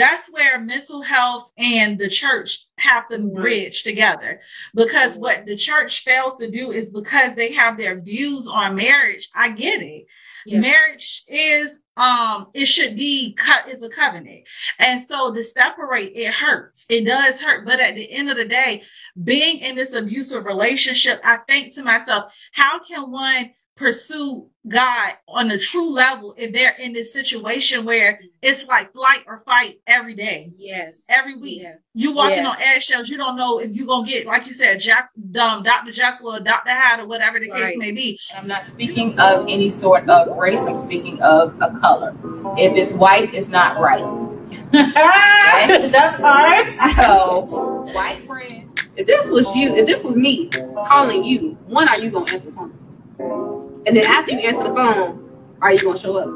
that's where mental health and the church have to bridge together. Because what the church fails to do is because they have their views on marriage i get it. Yeah. marriage is um it should be cut is a covenant. And so to separate it hurts. It does hurt. But at the end of the day being in this abusive relationship i think to myself how can one pursue God on a true level if they're in this situation where it's like flight or fight every day. Yes. Every week. Yeah. You walking yeah. on eggshells, you don't know if you're gonna get, like you said, Jack um, Dr. Jekyll or Dr. Hyde or whatever the right. case may be. I'm not speaking of any sort of race, I'm speaking of a color. If it's white, it's not right. that part. So white friend. If this was you, if this was me calling you, when are you gonna answer the phone? And then after you answer the phone, are you gonna show up?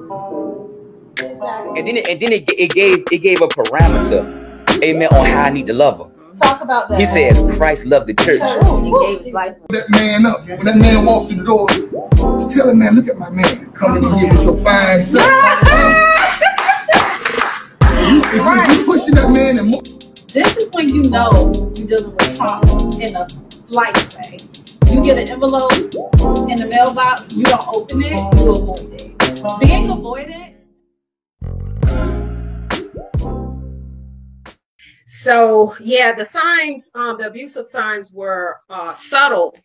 And then, it, and then it, it gave it gave a parameter, amen, on how I need to love her. Talk about that. He says Christ loved the church. He gave his life. That man up. When that man walks through the door, just tell him, man, look at my man. Come in and give us your fine self. you, if right. you, you pushing that man and more. This is when you know you're dealing with trauma in a light way. You get an envelope in the mailbox, you don't open it, you avoid it. Being avoided. So yeah, the signs, um, the abusive signs were uh, subtle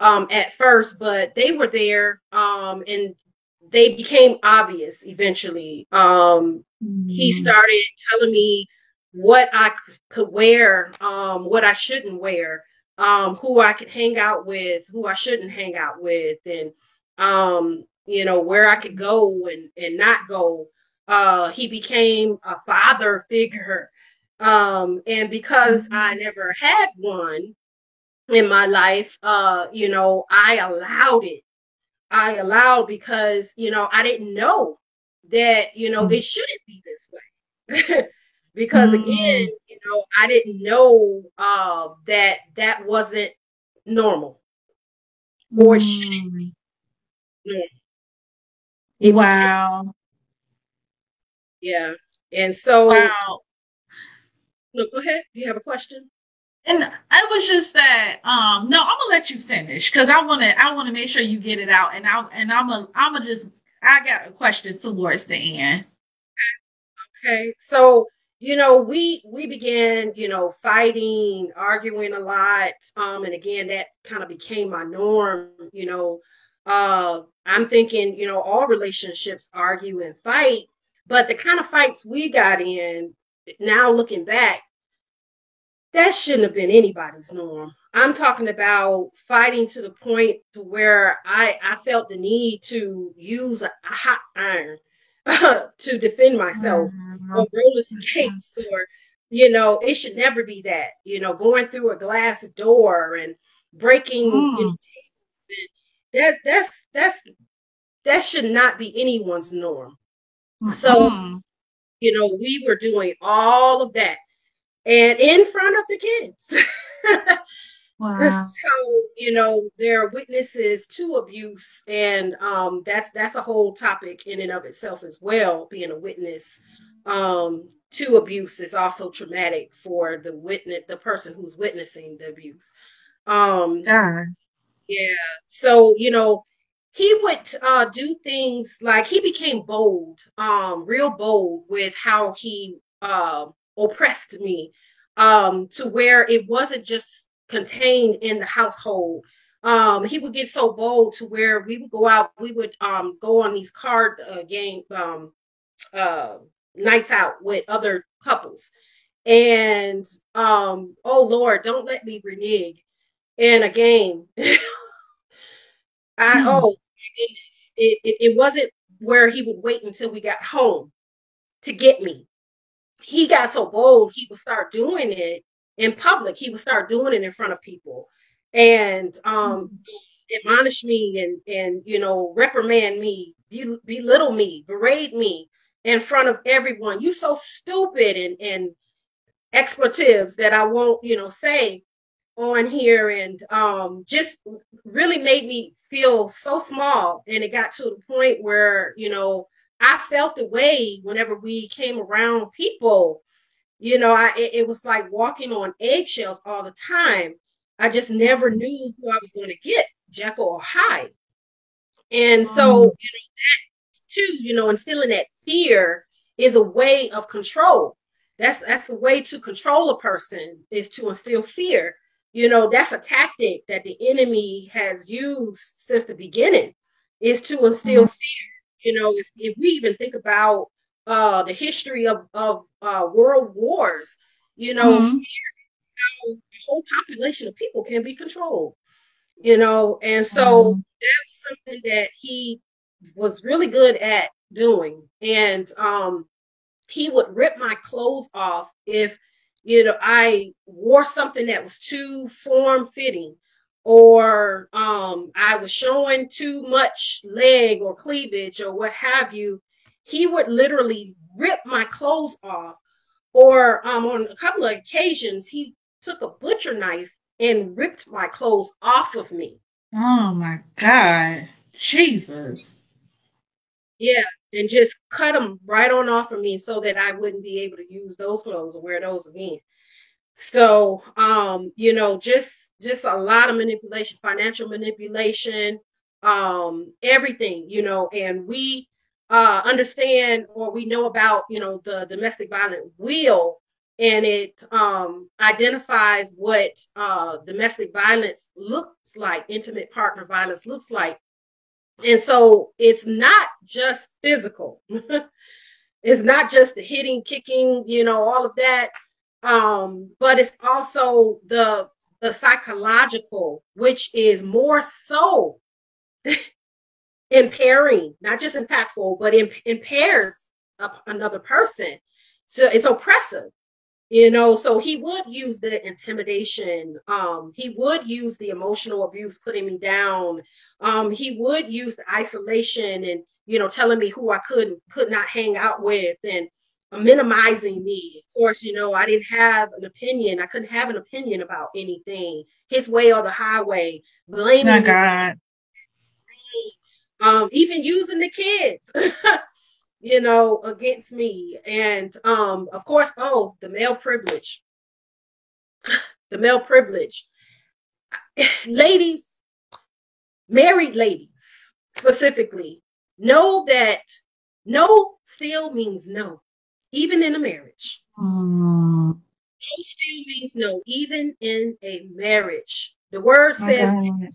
um, at first, but they were there, um, and they became obvious eventually. Um, mm. He started telling me what I could wear, um, what I shouldn't wear um, who I could hang out with, who I shouldn't hang out with, and um, you know where I could go and and not go. Uh, he became a father figure, um, and because I mm-hmm. never had one in my life, uh, you know, I allowed it. I allowed because you know I didn't know that you know it mm-hmm. shouldn't be this way. because mm-hmm. again, you know, I didn't know uh, that that wasn't normal or mm. shouldn't be normal. wow. Yeah, and so wow. No, go ahead. You have a question? And I was just that. Um, no, I'm gonna let you finish because I want to. I want to make sure you get it out, and I and I'm a. I'm gonna just. I got a question towards the end. Okay, so you know we we began you know fighting arguing a lot um and again that kind of became my norm you know. Uh i'm thinking you know all relationships argue and fight but the kind of fights we got in now looking back that shouldn't have been anybody's norm. I'm talking about fighting to the point to where i i felt the need to use a, a hot iron to defend myself mm-hmm. or roller skates or you know it should never be that you know going through a glass door and breaking mm. you know, that that's that's that should not be anyone's norm mm-hmm. so you know we were doing all of that and in front of the kids Wow. So, you know, there are witnesses to abuse, and um, that's that's a whole topic in and of itself as well. Being a witness um, to abuse is also traumatic for the witness, the person who's witnessing the abuse. Um, uh. Yeah. So, you know, he would uh, do things like he became bold, um, real bold with how he uh, oppressed me um, to where it wasn't just contained in the household. Um, he would get so bold to where we would go out, we would um, go on these card uh, game um, uh, nights out with other couples. And um, oh Lord, don't let me renege in a game. I mm. oh my goodness, it, it, it wasn't where he would wait until we got home to get me. He got so bold, he would start doing it in public. He would start doing it in front of people and um, mm-hmm. admonish me and and you know reprimand me, belittle me, berate me in front of everyone. You so stupid and and expletives that I won't you know say on here and um, just really made me feel so small. And it got to the point where you know I felt the way whenever we came around people You know, I it, it was like walking on eggshells all the time. I just never mm-hmm. knew who I was going to get, Jekyll or Hyde. And so, mm-hmm. you know, that too, you know, instilling that fear is a way of control. That's that's the way to control a person is to instill fear. You know, that's a tactic that the enemy has used since the beginning, is to instill mm-hmm. fear. You know, if, if we even think about uh the history of, of uh world wars, you know, Mhm. how the whole population of people can be controlled. You know, and so Mhm. that was something that he was really good at doing. And um he would rip my clothes off if you know I wore something that was too form fitting or um I was showing too much leg or cleavage or what have you. He would literally rip my clothes off or um on a couple of occasions he took a butcher knife and ripped my clothes off of me. Oh my God. Jesus. Yeah, and just cut them right on off of me so that I wouldn't be able to use those clothes or wear those again. So, um, you know, just just a lot of manipulation, financial manipulation, um, everything, you know, and we uh understand or we know about, you know, the domestic violent wheel and it um identifies what uh domestic violence looks like, intimate partner violence looks like. And so it's not just physical. it's not just the hitting, kicking, you know, all of that. Um, but it's also the the psychological, which is more so impairing, not just impactful, but imp- impairs another person. So it's oppressive you know so he would use the intimidation um he would use the emotional abuse putting me down um he would use the isolation and you know telling me who i could could not hang out with and minimizing me of course you know i didn't have an opinion i couldn't have an opinion about anything his way or the highway blaming My me, God. Um even using the kids you know, against me. And um, of course, oh, the male privilege. the male privilege. ladies, married ladies specifically, know that no still means no, even in a marriage. Mm. No still means no, even in a marriage. The word says God.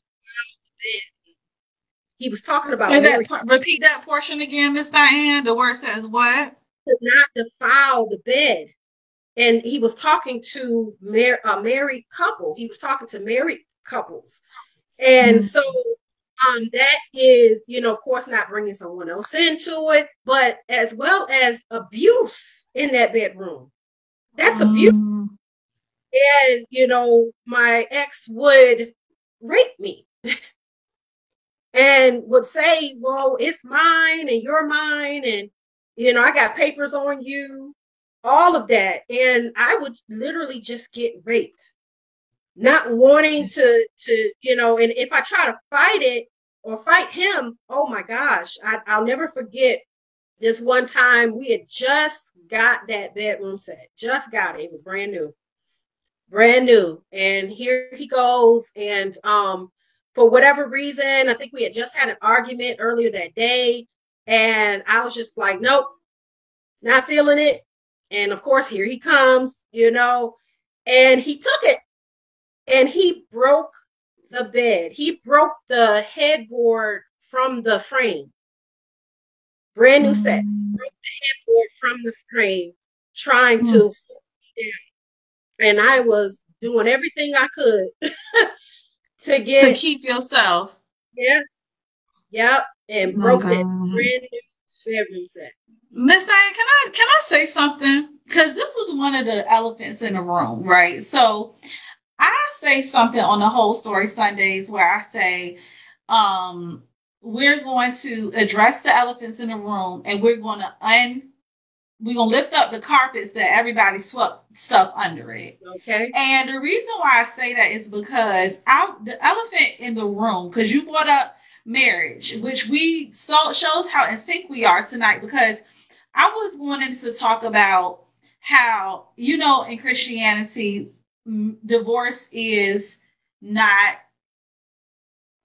He was talking about that, repeat that portion again, Miss Diane. The word says what? to not defile the bed. And he was talking to mar- a married couple. He was talking to married couples. And Mhm. so um, that is, you know, of course, not bringing someone else into it, but as well as abuse in that bedroom. That's abuse. Mm. And, you know, my ex would rape me and would say, well, it's mine and you're mine. And, you know, I got papers on you, all of that. And I would literally just get raped, not wanting to, to, you know, and if I try to fight it or fight him, oh my gosh, I, I'll never forget this one time we had just got that bedroom set, just got it. It was brand new brand new and here he goes and um for whatever reason i think we had just had an argument earlier that day and i was just like nope not feeling it. And of course here he comes you know and he took it and he broke the bed. He broke the headboard from the frame. Brand new set. Mm. Broke the headboard from the frame trying hmm. to hold me down. and I was doing everything I could to get To keep yourself. yeah, yep, and My broke that brand new bedroom set. Miss Diane, can I can I say something? Because this was one of the elephants in the room, right? So I say something on the whole story Sundays where I say, um, we're going to address the elephants in the room and we're going to un we're gonna lift up the carpets that everybody swept stuff under it. Okay, And the reason why I say that is because I, the elephant in the room, because you brought up marriage, which we saw shows how in sync we are tonight. Because I was wanting to talk about how you know in Christianity divorce is not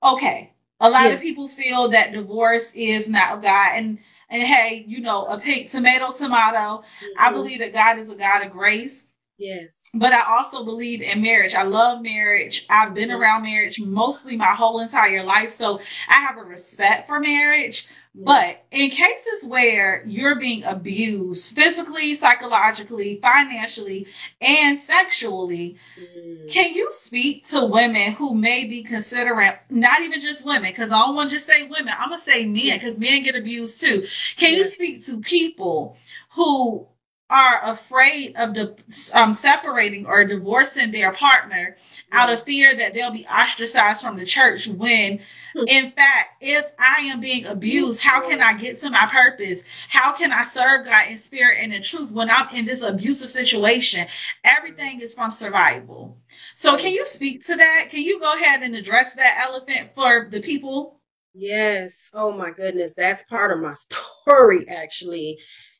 okay. A lot of people feel that divorce is not God and and hey, you know, a pink tomato tomato. Mm-hmm. I believe that God is a God of grace. Yes. But I also believe in marriage. I love marriage. I've been mm-hmm. around marriage mostly my whole entire life. So I have a respect for marriage. But in cases where you're being abused physically, psychologically, financially, and sexually, mm. can you speak to women who may be considering, not even just women, because I don't want to just say women, I'm going to say men, because men get abused too. Can yes. you speak to people who are afraid of the, um, separating or divorcing their partner out of fear that they'll be ostracized from the church when in fact if i am being abused how can i get to my purpose? How can i serve god in spirit and in truth when i'm in this abusive situation? Everything is from survival. So can you speak to that? Can you go ahead and address that elephant for the people? Yes. Oh my goodness. That's part of my story actually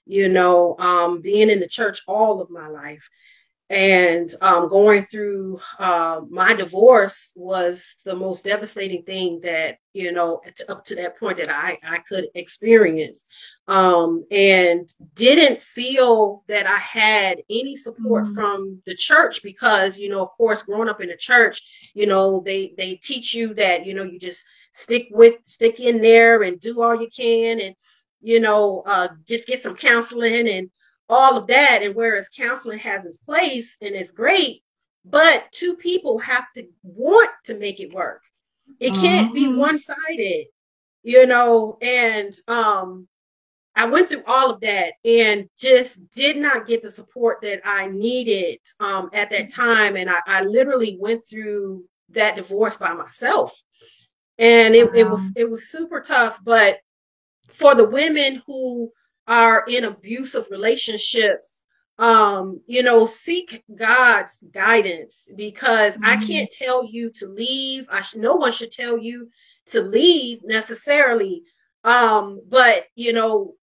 you know, um, being in the church all of my life. And um, going through uh, my divorce was the most devastating thing that you know up to that point that I I could experience, um, and didn't feel that I had any support mm-hmm. from the church because you know of course growing up in the church you know they they teach you that you know you just stick with stick in there and do all you can. And you know, uh, just get some counseling and all of that. And whereas counseling has its place and it's great, but two people have to want to make it work. It can't be mm-hmm. one sided, you know. And um, I went through all of that and just did not get the support that I needed um, at that time. And I, I literally went through that divorce by myself. And it, wow. it was it was super tough, but for the women who are in abusive relationships um you know seek god's guidance because mm-hmm. i can't tell you to leave. I sh- no one should tell you to leave necessarily. Um but you know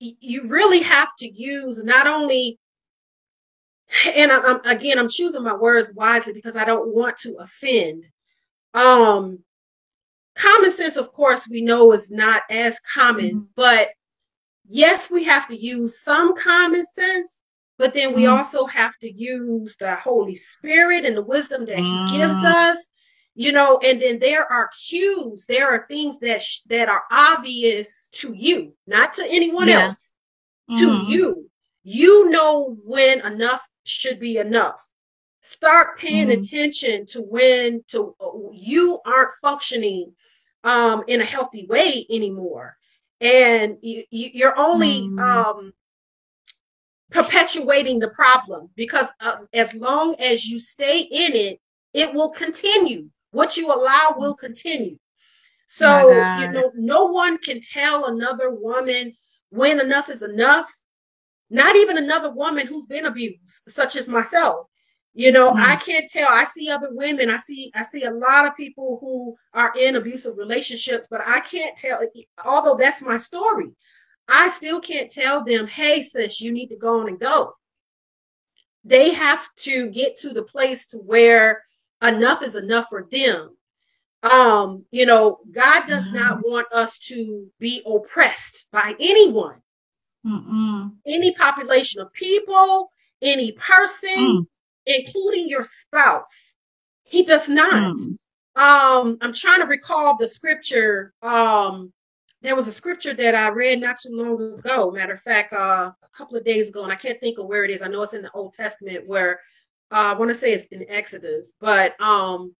y- you really have to use not only and I, I'm, again i'm choosing my words wisely because i don't want to offend. Um common sense, of course, we know is not as common, mm-hmm. but yes, we have to use some common sense, but then we mm-hmm. also have to use the Holy Spirit and the wisdom that mm-hmm. He gives mm. us. You know, and then there are cues. There are things that sh- that are obvious to you, not to anyone yeah. else. To mm-hmm. you, you know when enough should be enough start paying mm-hmm. attention to when to you aren't functioning um, in a healthy way anymore. And you, you're only mm. um, perpetuating the problem because uh, as long as you stay in it, it will continue. What you allow will continue. So, you know, no one can tell another woman when enough is enough. Not even another woman who's been abused, such as myself. You know, mm. I can't tell. I see other women. I see I see a lot of people who are in abusive relationships, but I can't tell. Although that's my story, I still can't tell them, "Hey, sis, you need to go on and go." They have to get to the place to where enough is enough for them. Um, you know, God does mm. not want us to be oppressed by anyone, Mm-mm. any population of people, any person. Mm including your spouse. He does not. Mm. Um, I'm trying to recall the scripture. Um, there was a scripture that I read not too long ago. Matter of fact, uh, a couple of days ago, and I can't think of where it is. I know it's in the Old Testament where uh, I want to say it's in Exodus, but um,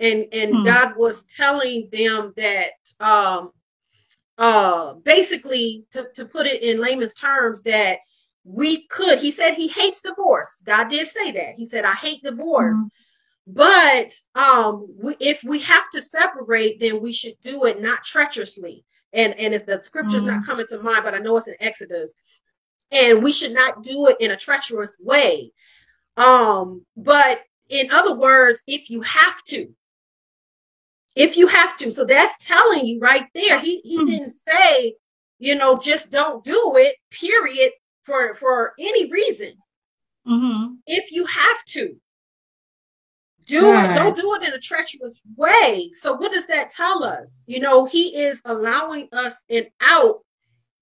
and and mm. God was telling them that um, uh, basically to to put it in layman's terms that we could. He said he hates divorce. God did say that. He said, I hate divorce. Mm-hmm. But um, we, if we have to separate, then we should do it not treacherously. And and if the scripture's mm-hmm. not coming to mind, but I know it's in Exodus, and we should not do it in a treacherous way. Um, but in other words, if you have to, if you have to, so that's telling you right there. He he mm-hmm. didn't say, you know, just don't do it. Period for for any reason Mm-hmm. if you have to. Do God. it, don't do it in a treacherous way. So what does that tell us? You know, he is allowing us an out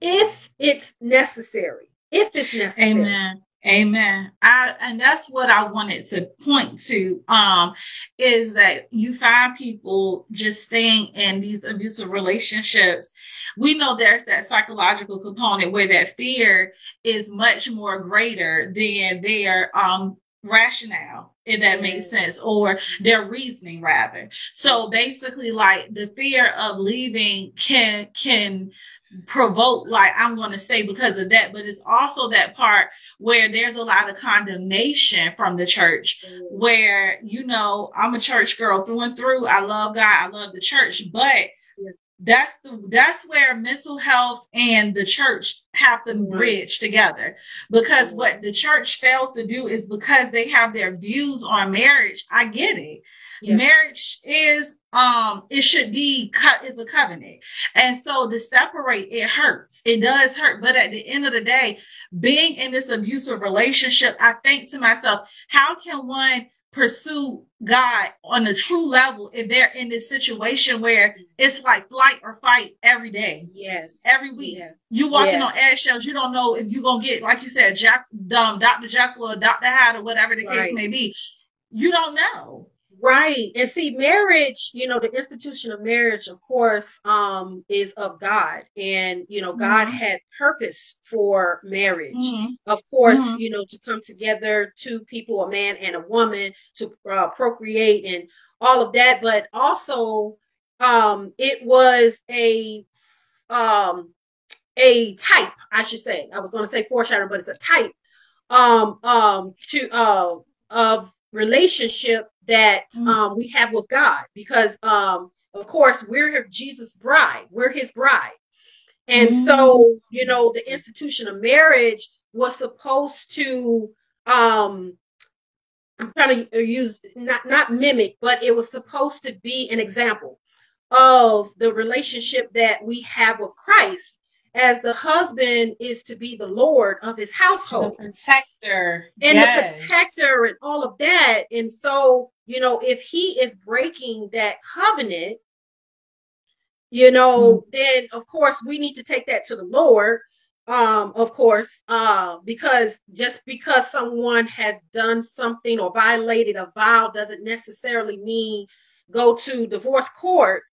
if it's necessary. If it's necessary. Amen. Amen. I and that's what I wanted to point to um is that you find people just staying in these abusive relationships. We know there's that psychological component where that fear is much more greater than their um rationale if that makes sense or their reasoning rather. So basically like the fear of leaving can can provoke like i'm going to say because of that but it's also that part where there's a lot of condemnation from the church where you know i'm a church girl through and through. I love god. I love the church but. That's the that's where mental health and the church have to bridge together. Because what the church fails to do is because they have their views on marriage. I get it. Yeah. marriage is um it should be cut is a covenant. And so to separate it hurts. It does hurt. But at the end of the day being in this abusive relationship i think to myself how can one pursue god on a true level if they're in this situation where it's like flight or fight every day Yes. every week Yeah. you walking Yeah. on eggshells. You don't know if you're gonna get, like you said, Jack, um, Dr. Jekyll or Dr. Hyde or whatever the case may be. You don't know. Right. And see, marriage, you know, the institution of marriage, of course, um, is of God. And, you know, God Mhm. had purpose for marriage. Mhm. Of course, Mhm. you know, to come together, two people, a man and a woman, to uh, procreate and all of that. But also, um, it was a um a type, I should say. I was going to say foreshadow, but it's a type um um to uh of relationship that Mm. um we have with God because um of course we're Jesus bride we're his bride and so you know the institution of marriage was supposed to um I'm trying to use not not mimic but it was supposed to be an example of the relationship that we have with Christ as the husband is to be the lord of his The household protector. and yes. the protector and all of that. And so, you know, if he is breaking that covenant, you know, then of course we need to take that to the Lord. Um, of course, uh, because just because someone has done something or violated a vow doesn't necessarily mean go to divorce court.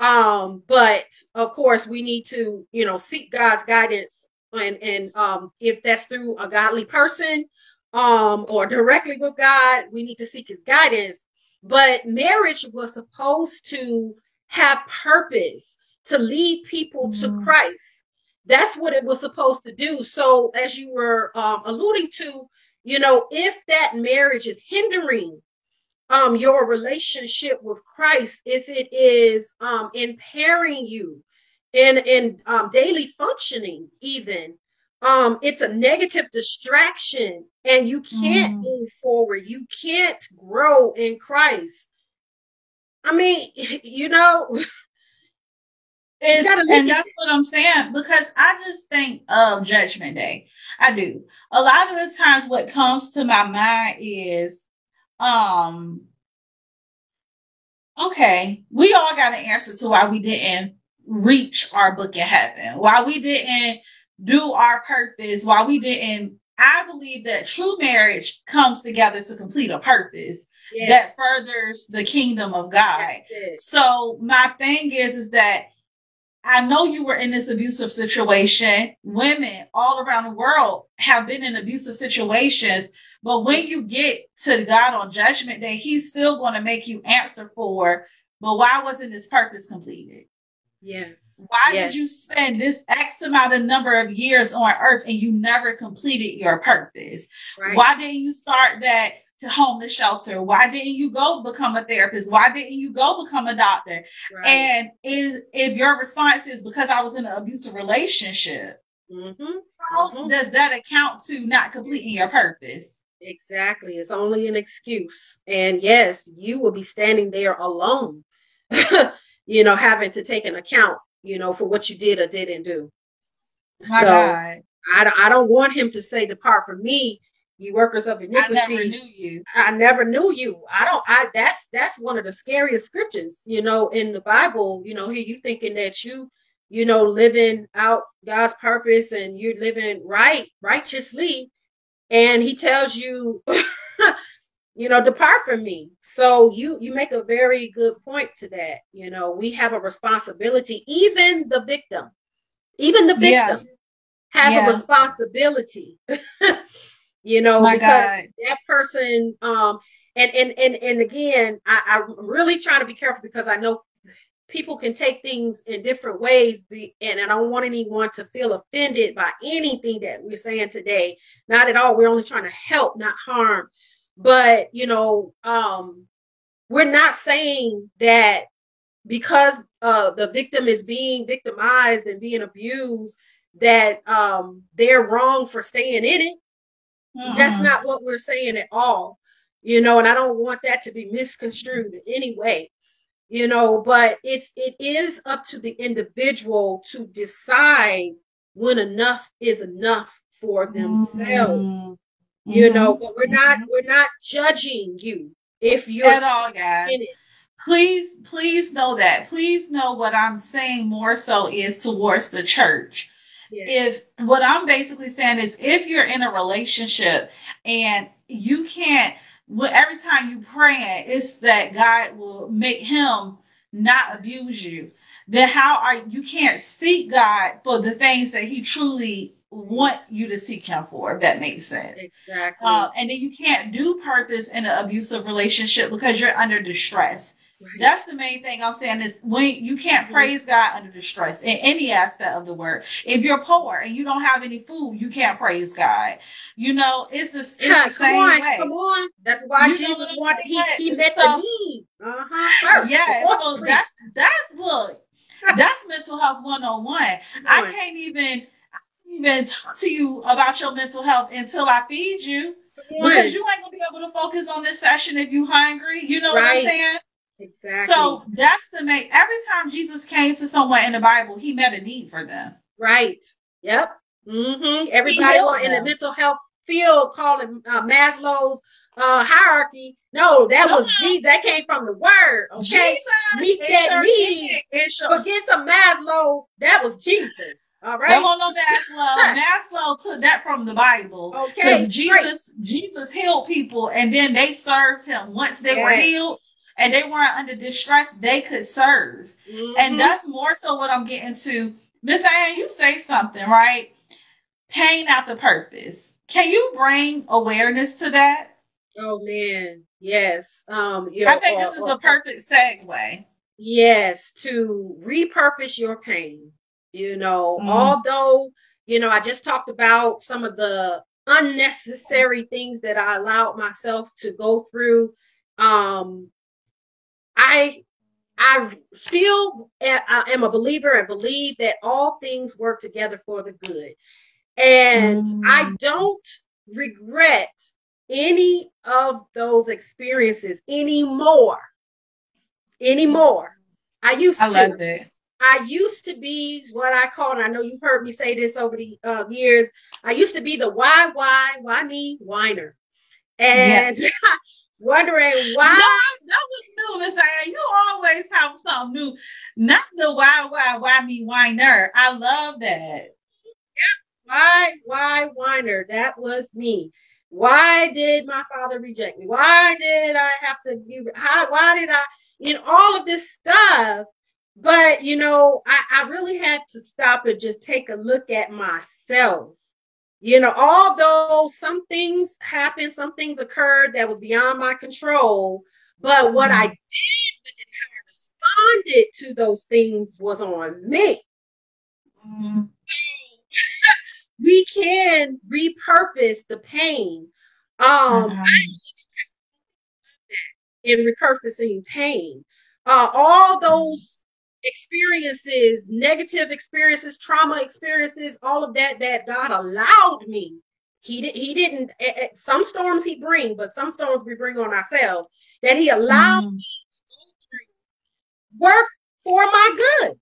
Um, but of course, we need to, you know, seek God's guidance and and um if that's through a godly person um or directly with God, we need to seek his guidance. But marriage was supposed to have purpose to lead people to Mhm. Christ. That's what it was supposed to do. So as you were um alluding to, you know, if that marriage is hindering um your relationship with Christ, if it is um impairing you in in um, daily functioning even um it's a negative distraction and you can't Mm. move forward you can't grow in christ i mean you know and at that's what I'm saying because I just think of Judgment Day. I do. A lot of the times, what comes to my mind is, um, okay, we all got an answer to why we didn't reach our book in heaven, why we didn't do our purpose, why we didn't. I believe that true marriage comes together to complete a purpose that furthers the kingdom of God. So my thing is, is that I know you were in this abusive situation. Women all around the world have been in abusive situations. But when you get to God on judgment day, he's still going to make you answer for, but why wasn't this purpose completed? Yes Why Yes. did you spend this X amount of number of years on earth and you never completed your purpose? right Why didn't you start that homeless shelter? Why didn't you go become a therapist? Why didn't you go become a doctor? right And is if your response is because I was in an abusive relationship, hmm how Mhm. does that account to not completing your purpose? exactly it's only an excuse and yes you will be standing there alone you know having to take an account you know for what you did or didn't do My so God. I, don't- I don't want him to say depart from me you workers of iniquity. I never knew you. I never knew you. I don't. I that's that's one of the scariest scriptures, you know, in the Bible. You know, here you thinking that you, you know, living out God's purpose and you're living right, righteously, and He tells you, you know, depart from me. So you you make a very good point to that. You know, we have a responsibility. Even the victim, even the victim, yeah. has yeah. a responsibility. you know, My because God. that person, um, and and and and again, I, I'm really trying to be careful because I know people can take things in different ways be, and i don't want anyone to feel offended by anything that we're saying today not at all we're only trying to help not harm but you know um we're not saying that because uh the victim is being victimized and being abused that um they're wrong for staying in it Mm-hmm. That's not what we're saying at all. You know, and I don't want that to be misconstrued in any way. You know, but it's it is up to the individual to decide when enough is enough for themselves. Mm-hmm. You know, but we're not mm-hmm. we're not judging you if you're at all, guys. Please, please know that. Please know what I'm saying more so is towards the church if what I'm basically saying is if you're in a relationship and you can't well, every time you pray, it's that God will make him not abuse you. Then how are you can't seek God for the things that He truly want you to seek Him for? If that makes sense. Exactly. Uh, and then you can't do purpose in an abusive relationship because you're under distress. That's the main thing I'm saying is when you can't mm-hmm. praise God under distress in any aspect of the word. If you're poor and you don't have any food, you can't praise God. You know, it's the, it's yeah, the same on, way. Come on, that's why you Jesus wanted he he met so, the need. Uh huh. Yeah, so that's that's look, that's mental health 101. I can't even even talk to you about your mental health until I feed you. Because you ain't gonna be able to focus on this session if you hungry. You know right. what I'm saying? Exactly. So that's the main. Every time Jesus came to someone in the Bible, he met a need for them. Right. Yep. Mm-hmm. Everybody in the mental health field called it uh, Maslow's uh, hierarchy. No, that was on. Jesus. That came from the word. Okay. Jesus, Meet that sure need. Forget some Maslow. That was Jesus. All right. On, no Maslow. Maslow took that from the Bible. Okay. Because Jesus, great. Jesus healed people, and then they served him. Once they were healed, and they weren't under distress, they could serve. Mm-hmm. And that's more so what I'm getting to. Miss Ann, you say something, right? Pain after purpose. Can you bring awareness to that? Oh man, yes. Um, I think this is the perfect segue. Yes, to repurpose your pain. You know, mm. although you know, I just talked about some of the unnecessary things that I allowed myself to go through. Um, I I still I am a believer and believe that all things work together for the good. And mm. I don't regret any of those experiences anymore. Anymore. I used I to. I used to be what I call, and I know you've heard me say this over the uh, years. I used to be the why, why, why me whiner. And yeah. wondering why. No, that was new, Miss Ann. You always have something new. Not the why, why, why me whiner. I love that. Yeah, why, why whiner? That was me. Why did my father reject me? Why did I have to? How? Why did I? Know, all of this stuff. But you know, I, I really had to stop and just take a look at myself you know, although some things happened, some things occurred that was beyond my control, but what I mm-hmm. did and how I responded to those things was on me. Mm-hmm. we can repurpose the pain. Um, mm-hmm. in repurposing pain. Uh, all those experiences, negative experiences, trauma experiences, all of that that God allowed me. He did, he didn't eh, eh, some storms he bring, but some storms we bring on ourselves that he allowed mm. me to go through work for my good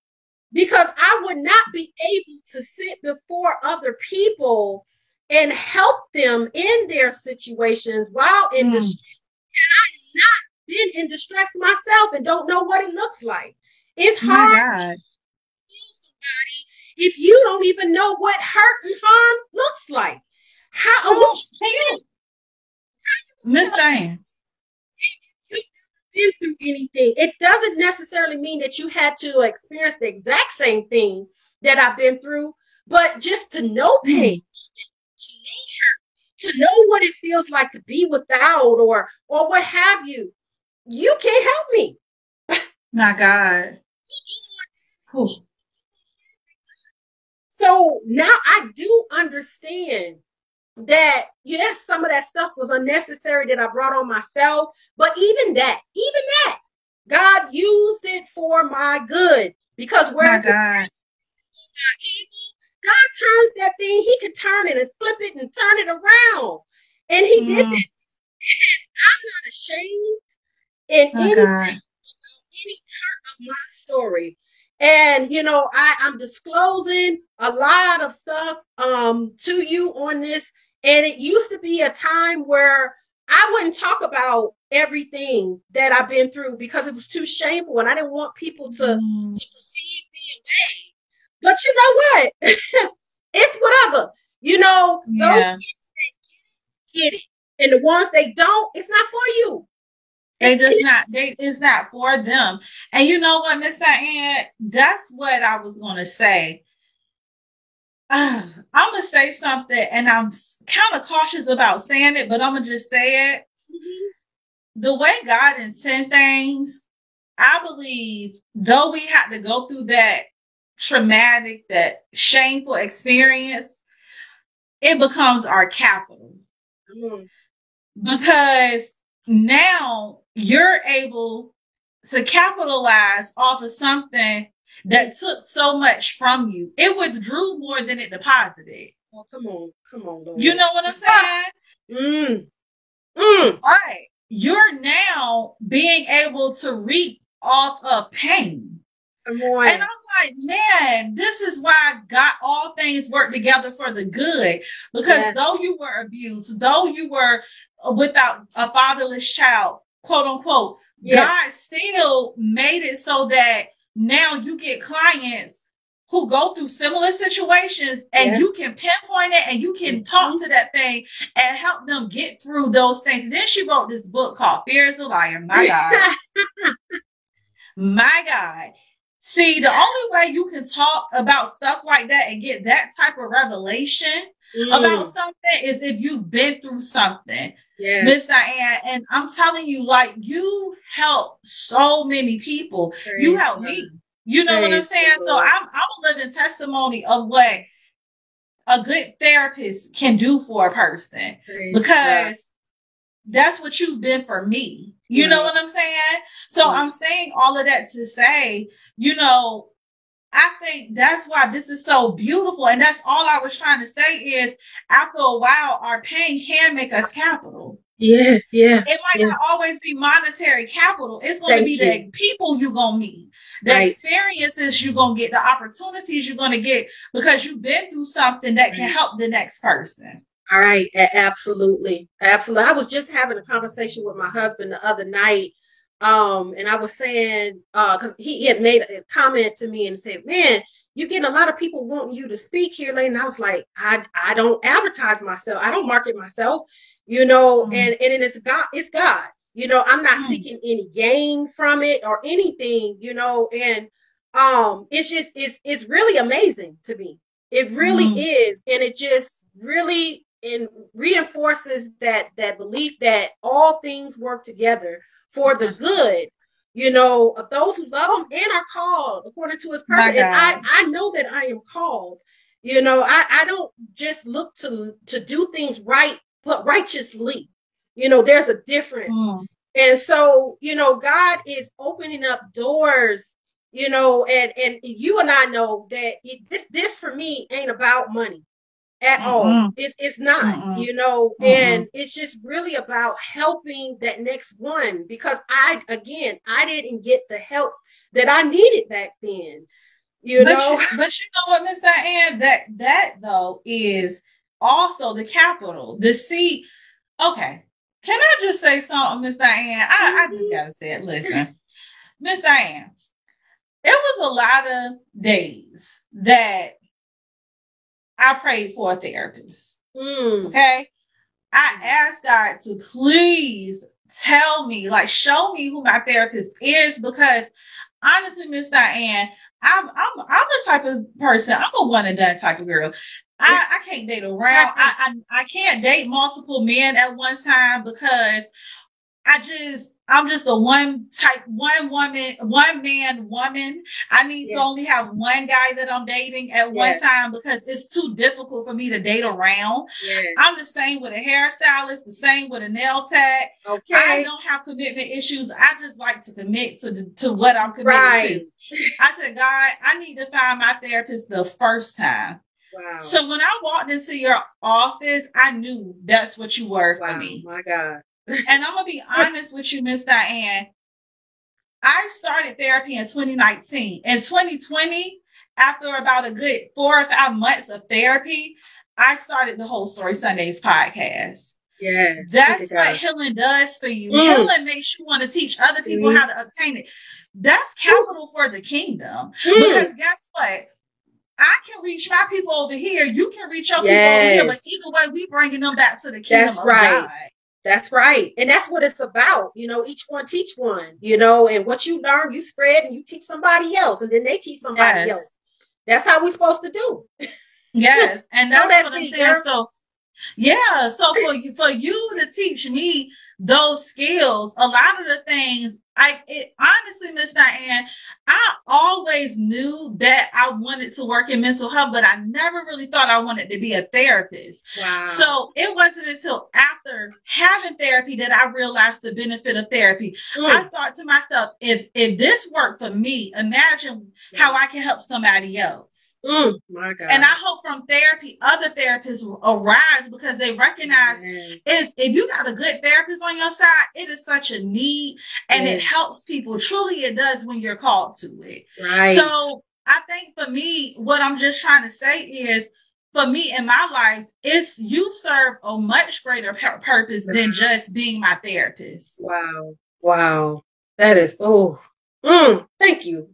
because I would not be able to sit before other people and help them in their situations while in Mm. distress. And I've not been in distress myself and don't know what it looks like. It's My hard God. to heal if you don't even know what hurt and harm looks like. How Come what you Miss Diane. been through anything. It doesn't necessarily mean that you had to experience the exact same thing that I've been through, but just to know hmm. pain, to know hurt, to know what it feels like to be without or or what have you. You can't help me. My God. So now I do understand that yes, some of that stuff was unnecessary that I brought on myself, but even that, even that, God used it for my good because where God. evil, God turns that thing, He can turn it and flip it and turn it around, and He did Mm. that. And I'm not ashamed in My any God. Any part of my story. And you know, I, I'm disclosing a lot of stuff um to you on this. And it used to be a time where I wouldn't talk about everything that I've been through because it was too shameful and I didn't want people to, Mm. to perceive me away. But you know what? it's whatever. You know, those Yeah. kids that get it, get it. And the ones they don't, it's not for you. They just not they it's not for them. And you know what, Miss Diane, that's what I was gonna say. I'm gonna say something, and I'm kind of cautious about saying it, but I'm gonna just say it. The way God intend things, I believe, though we had to go through that traumatic, that shameful experience, it becomes our capital Mm. because now you're able to capitalize off of something that took so much from you. It withdrew more than it deposited. Oh, come on, come on, Lord. You know what I'm saying? Mm. Mm. Right. You're now being able to reap off of pain. And I'm like, man, this is why God all things work together for the good. Because Yes. though you were abused, though you were without a fatherless child, quote unquote, Yes. God still made it so that now you get clients who go through similar situations and Yeah. you can pinpoint it and you can mm-hmm. talk to that thing and help them get through those things. Then she wrote this book called Fear is a Liar. My God. My God. See, the only way you can talk about stuff like that and get that type of revelation Mm. about something is if you've been through something, yes. Miss Diane. And I'm telling you, like, you help so many people. you help God. me. You know what I'm Praise saying? So I'm, I'm a living testimony of what a good therapist can do for a person Praise God. because that's what you've been for me. You know what I'm saying? So Yes. I'm saying all of that to say, you know, I think that's why this is so beautiful. And that's all I was trying to say is after a while, our pain can make us capital. yeah, yeah. It might Yeah. not always be monetary capital. It's going to be the people you're going to meet, the Right. experiences you're going to get, the opportunities you're going to get because you've been through something that can help the next person. All right, absolutely, absolutely. I was just having a conversation with my husband the other night, um, and I was saying, uh, because he had made a comment to me and said, "Man, you're getting a lot of people wanting you to speak here, Lane." And I was like, "I, I don't advertise myself. I don't market myself, you know." Mm. And and it's God, it's God. You know, I'm not Mm. seeking any gain from it or anything, you know. And um, it's just it's it's really amazing to me. It really Mm. is, and it just really and reinforces that that belief that all things work together for the good you know those who love him and are called according to his purpose. And i i know that i am called you know i i don't just look to to do things right but righteously you know there's a difference. Mm. and so, you know, God is opening up doors, you know, and and you and I know that it, this this for me ain't about money at all. Mm-mm. It's it's not, Mm-mm. you know, Mm-mm. and it's just really about helping that next one because I again, I didn't get the help that I needed back then. You but know, you, but you know what, Miss Diane, that that though is also the capital, the C. Okay. Can I just say something, Miss Diane? I, I just mm-hmm. gotta say it. Listen, Miss Diane, it was a lot of days that I prayed for a therapist. Mm. Okay. I asked God to please tell me, like, show me who my therapist is because honestly, Miss Diane, I'm I'm I'm the type of person, I'm a one and done type of girl. I, I can't date around. I, I I can't date multiple men at one time because I just I'm just a one type, one woman, one man woman. I need to only have one guy that I'm dating at one time because it's too difficult for me to date around. Yes. I'm the same with a hairstylist, the same with a nail tech. Okay. I don't have commitment issues. I just like to commit to the, to what I'm committed Right. to. I said, God, I need to find my therapist the first time. Wow. So when I walked into your office, I knew that's what you were for wow. me. My God. And I'm gonna be honest with you, Miss Diane. I started therapy in 2019. In 2020, after about a good four or five months of therapy, I started the Whole Story Sundays podcast. Yes. That's what healing does for you. Mm. Healing makes you want to teach other people Mhm. how to obtain it. That's capital for the kingdom. Mm. Because guess what? I can reach my people over here. You can reach your people over here. But Yes. either way, we bringing them back to the kingdom That's right. God. That's right. And that's what it's about. You know, each one teach one, you know, and what you learn, you spread and you teach somebody else, and then they teach somebody Yes. else. That's how we're supposed to do. Yes, and that's that what I'm saying. girl. So, yeah, so for you for you to teach me those skills, a lot of the things, I it, honestly, Miss Diane, I always knew that I wanted to work in mental health, but I never really thought I wanted to be a therapist. Wow. So it wasn't until after having therapy that I realized the benefit of therapy. Mm. I thought to myself, if if this worked for me, imagine how I can help somebody else. Mm. my God. And I hope from therapy, other therapists will arise because they recognize Yes. is if you got a good therapist on your side, it is such a need and it. Helps people. Truly, it does when you're called to it. Right. So I think for me, what I'm just trying to say is for me in my life, it's you serve a much greater pur- purpose than just being my therapist. wow. Wow. That is oh. Mm. Thank you.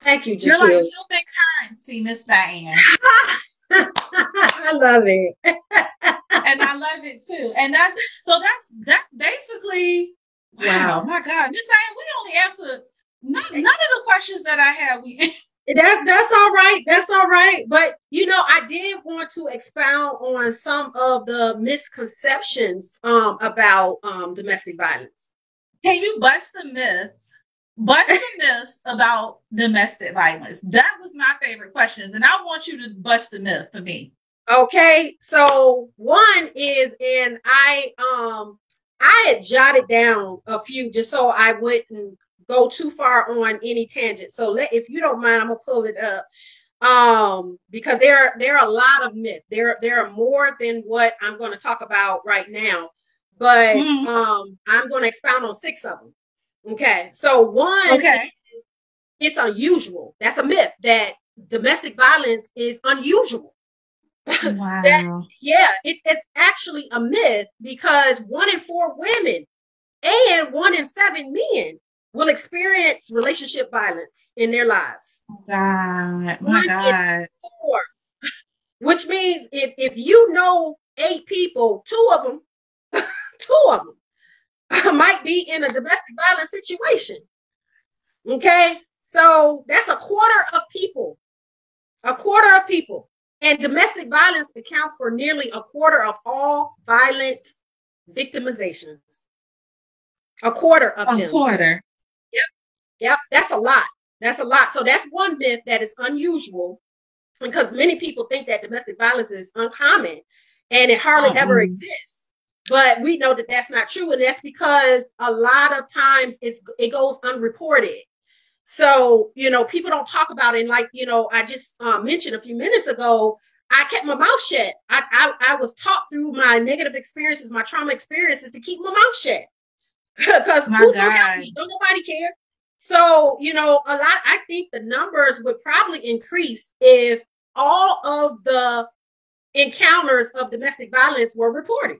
Thank you, You're like human currency, Miss Diane. I love it. and I love it too. And that's so that's that's basically wow, Wow. my God. Miss Diane, we only answered none, none of the questions that I had. We That that's all right. That's all right. But you know, I did want to expound on some of the misconceptions um about um domestic violence. can you bust the myth? Bust the myths about domestic violence. That was my favorite questions, and I want you to bust the myth for me. Okay, so one is, and I um I had jotted down a few just so I wouldn't go too far on any tangent. So let if you don't mind, I'm gonna pull it up. Um, because there there are a lot of myths. There there are more than what I'm going to talk about right now, but Mhm. um I'm going to expound on six of them. Okay, so one Okay. it's unusual. That's a myth that domestic violence is unusual. Wow. Yeah, it's it's actually a myth because one in four women and one in seven men will experience relationship violence in their lives. Oh, God, my God. Four, which means if if you know eight people, two of them, two of them might be in a domestic violence situation. Okay, so that's a quarter of people, a quarter of people. And domestic violence accounts for nearly a quarter of all violent victimizations. A quarter of A them. A quarter. Yep, Yep. that's a lot. That's a lot. So that's one myth that is unusual because many people think that domestic violence is uncommon and it hardly ever exists. But we know that that's not true, and that's because a lot of times it's it goes unreported. So you know, people don't talk about it. And like you know, I just uh, mentioned a few minutes ago, I kept my mouth shut. I, I I was taught through my negative experiences, my trauma experiences, to keep my mouth shut because My who's gonna help God. me? Don't nobody care. So, you know, a lot, I think the numbers would probably increase if all of the encounters of domestic violence were reported.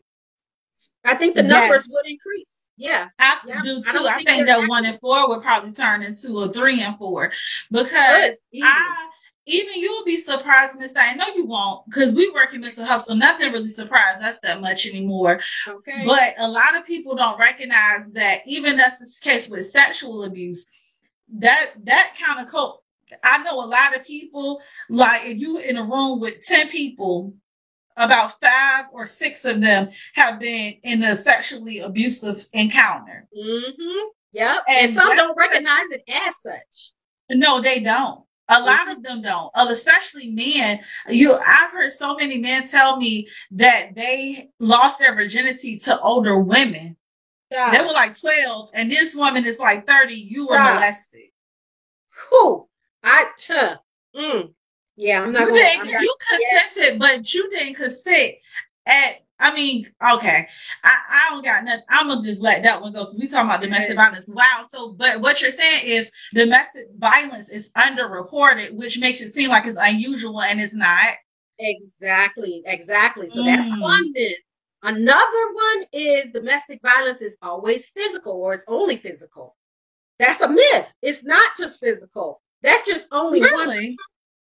I think the numbers yes. would increase. Yeah, I yeah. do too. I, I think, think that one and four would probably turn into a three and four because I even you'll be surprised, Miss. I know you won't, because we work in mental health, so nothing really surprises us that much anymore. Okay. But a lot of people don't recognize that even that's the case with sexual abuse. That that kind of cope. I know a lot of people, like if you in a room with 10 people, about five or six of them have been in a sexually abusive encounter. Mm-hmm. Yep. And, and some don't recognize it as such. No, they don't. A lot of them don't, uh, especially men. You, I've heard so many men tell me that they lost their virginity to older women. Yeah. They were like 12 and this woman is like 30. You were yeah. molested. Who? I, huh. Mm. Yeah, I'm not. You, didn't, you consented, yeah. but you didn't consent at I mean, okay, I, I don't got nothing. I'm gonna just let that one go because we talking about domestic yes. violence. Wow. So, but what you're saying is domestic violence is underreported, which makes it seem like it's unusual and it's not. Exactly. Exactly. So mm. that's one myth. Another one is domestic violence is always physical or it's only physical. That's a myth. It's not just physical. That's just only really? one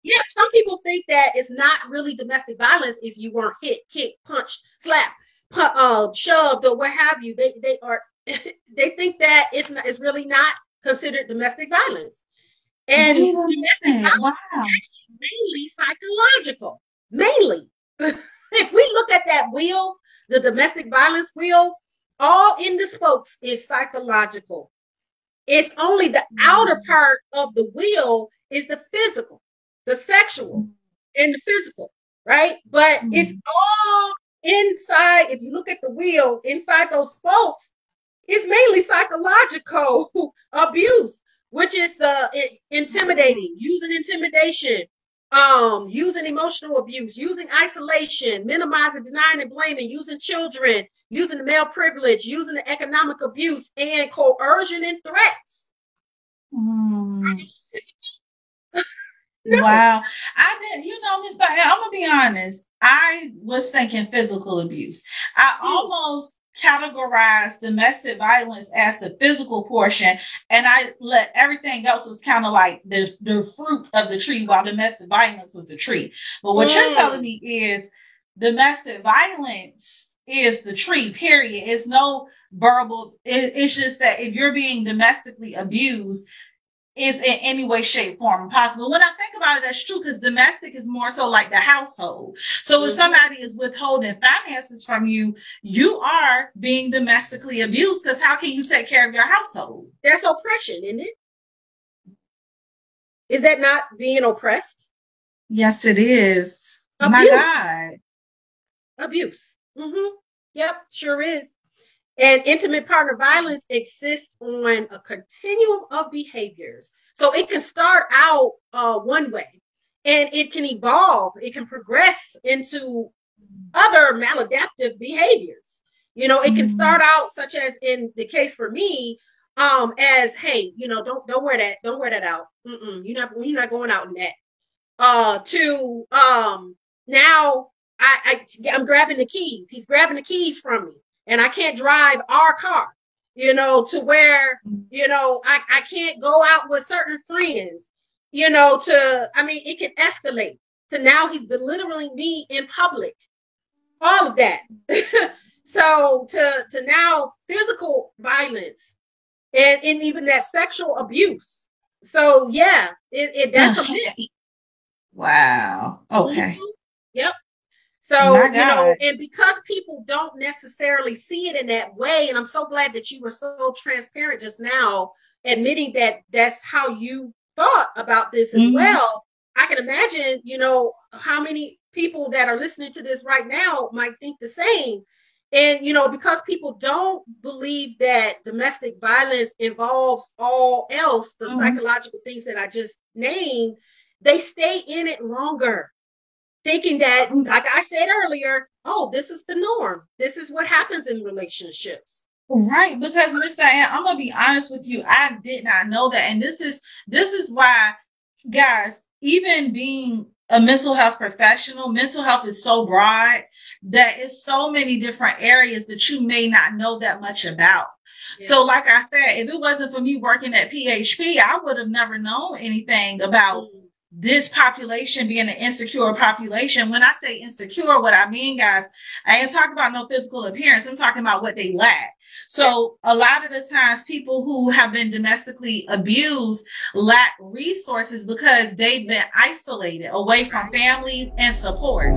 yeah, some people think that it's not really domestic violence if you weren't hit, kicked, punched, slapped, uh, shoved, or what have you. They they are they think that it's not it's really not considered domestic violence. And domestic violence wow. is mainly psychological. Mainly. if we look at that wheel, the domestic violence wheel, all in the spokes is psychological. It's only the outer mm. part of the wheel is the physical the sexual and the physical, right? But mm-hmm. it's all inside. If you look at the wheel, inside those spokes, it's mainly psychological abuse, which is the intimidating, using intimidation, um, using emotional abuse, using isolation, minimizing, denying, and blaming, using children, using the male privilege, using the economic abuse, and coercion and threats. Mm. Wow. I did, you know, Miss I'm gonna be honest. I was thinking physical abuse. I mm. almost categorized domestic violence as the physical portion, and I let everything else was kind of like the the fruit of the tree, while domestic violence was the tree. But what mm. you're telling me is domestic violence is the tree. Period. It's no verbal. It, it's just that if you're being domestically abused, is in any way, shape, form possible. When I think about it, that's true because domestic is more so like the household. So mm-hmm. if somebody is withholding finances from you, you are being domestically abused because how can you take care of your household? That's oppression, isn't it? Is that not being oppressed? Yes, it is. Abuse. My God. Abuse. Mm-hmm. Yep, sure is. And intimate partner violence exists on a continuum of behaviors. So it can start out uh, one way and it can evolve, it can progress into other maladaptive behaviors. You know, it can mm-hmm. start out such as in the case for me, um, as hey, you know, don't don't wear that, don't wear that out. Mm-mm, you're not you're not going out in that. Uh, to um, now I, I I'm grabbing the keys. He's grabbing the keys from me and I can't drive our car, you know, to where, you know, I, I can't go out with certain friends, you know, to, I mean, it can escalate to now he's belittling me in public, all of that. so to, to now physical violence and, and even that sexual abuse. So yeah, it, it that's a. Wow. Okay. Mm-hmm. Yep. So, you know, and because people don't necessarily see it in that way, and I'm so glad that you were so transparent just now, admitting that that's how you thought about this as mm-hmm. well. I can imagine, you know, how many people that are listening to this right now might think the same. And, you know, because people don't believe that domestic violence involves all else, the mm-hmm. psychological things that I just named, they stay in it longer thinking that, like I said earlier, oh, this is the norm. This is what happens in relationships. Right, because Miss Diane, I'm gonna be honest with you, I did not know that, and this is this is why, guys, even being a mental health professional, mental health is so broad that it's so many different areas that you may not know that much about. Yeah. So, like I said, if it wasn't for me working at PHP, I would have never known anything about mm this population being an insecure population. When I say insecure, what I mean, guys, I ain't talking about no physical appearance. I'm talking about what they lack. So a lot of the times people who have been domestically abused lack resources because they've been isolated away from family and support.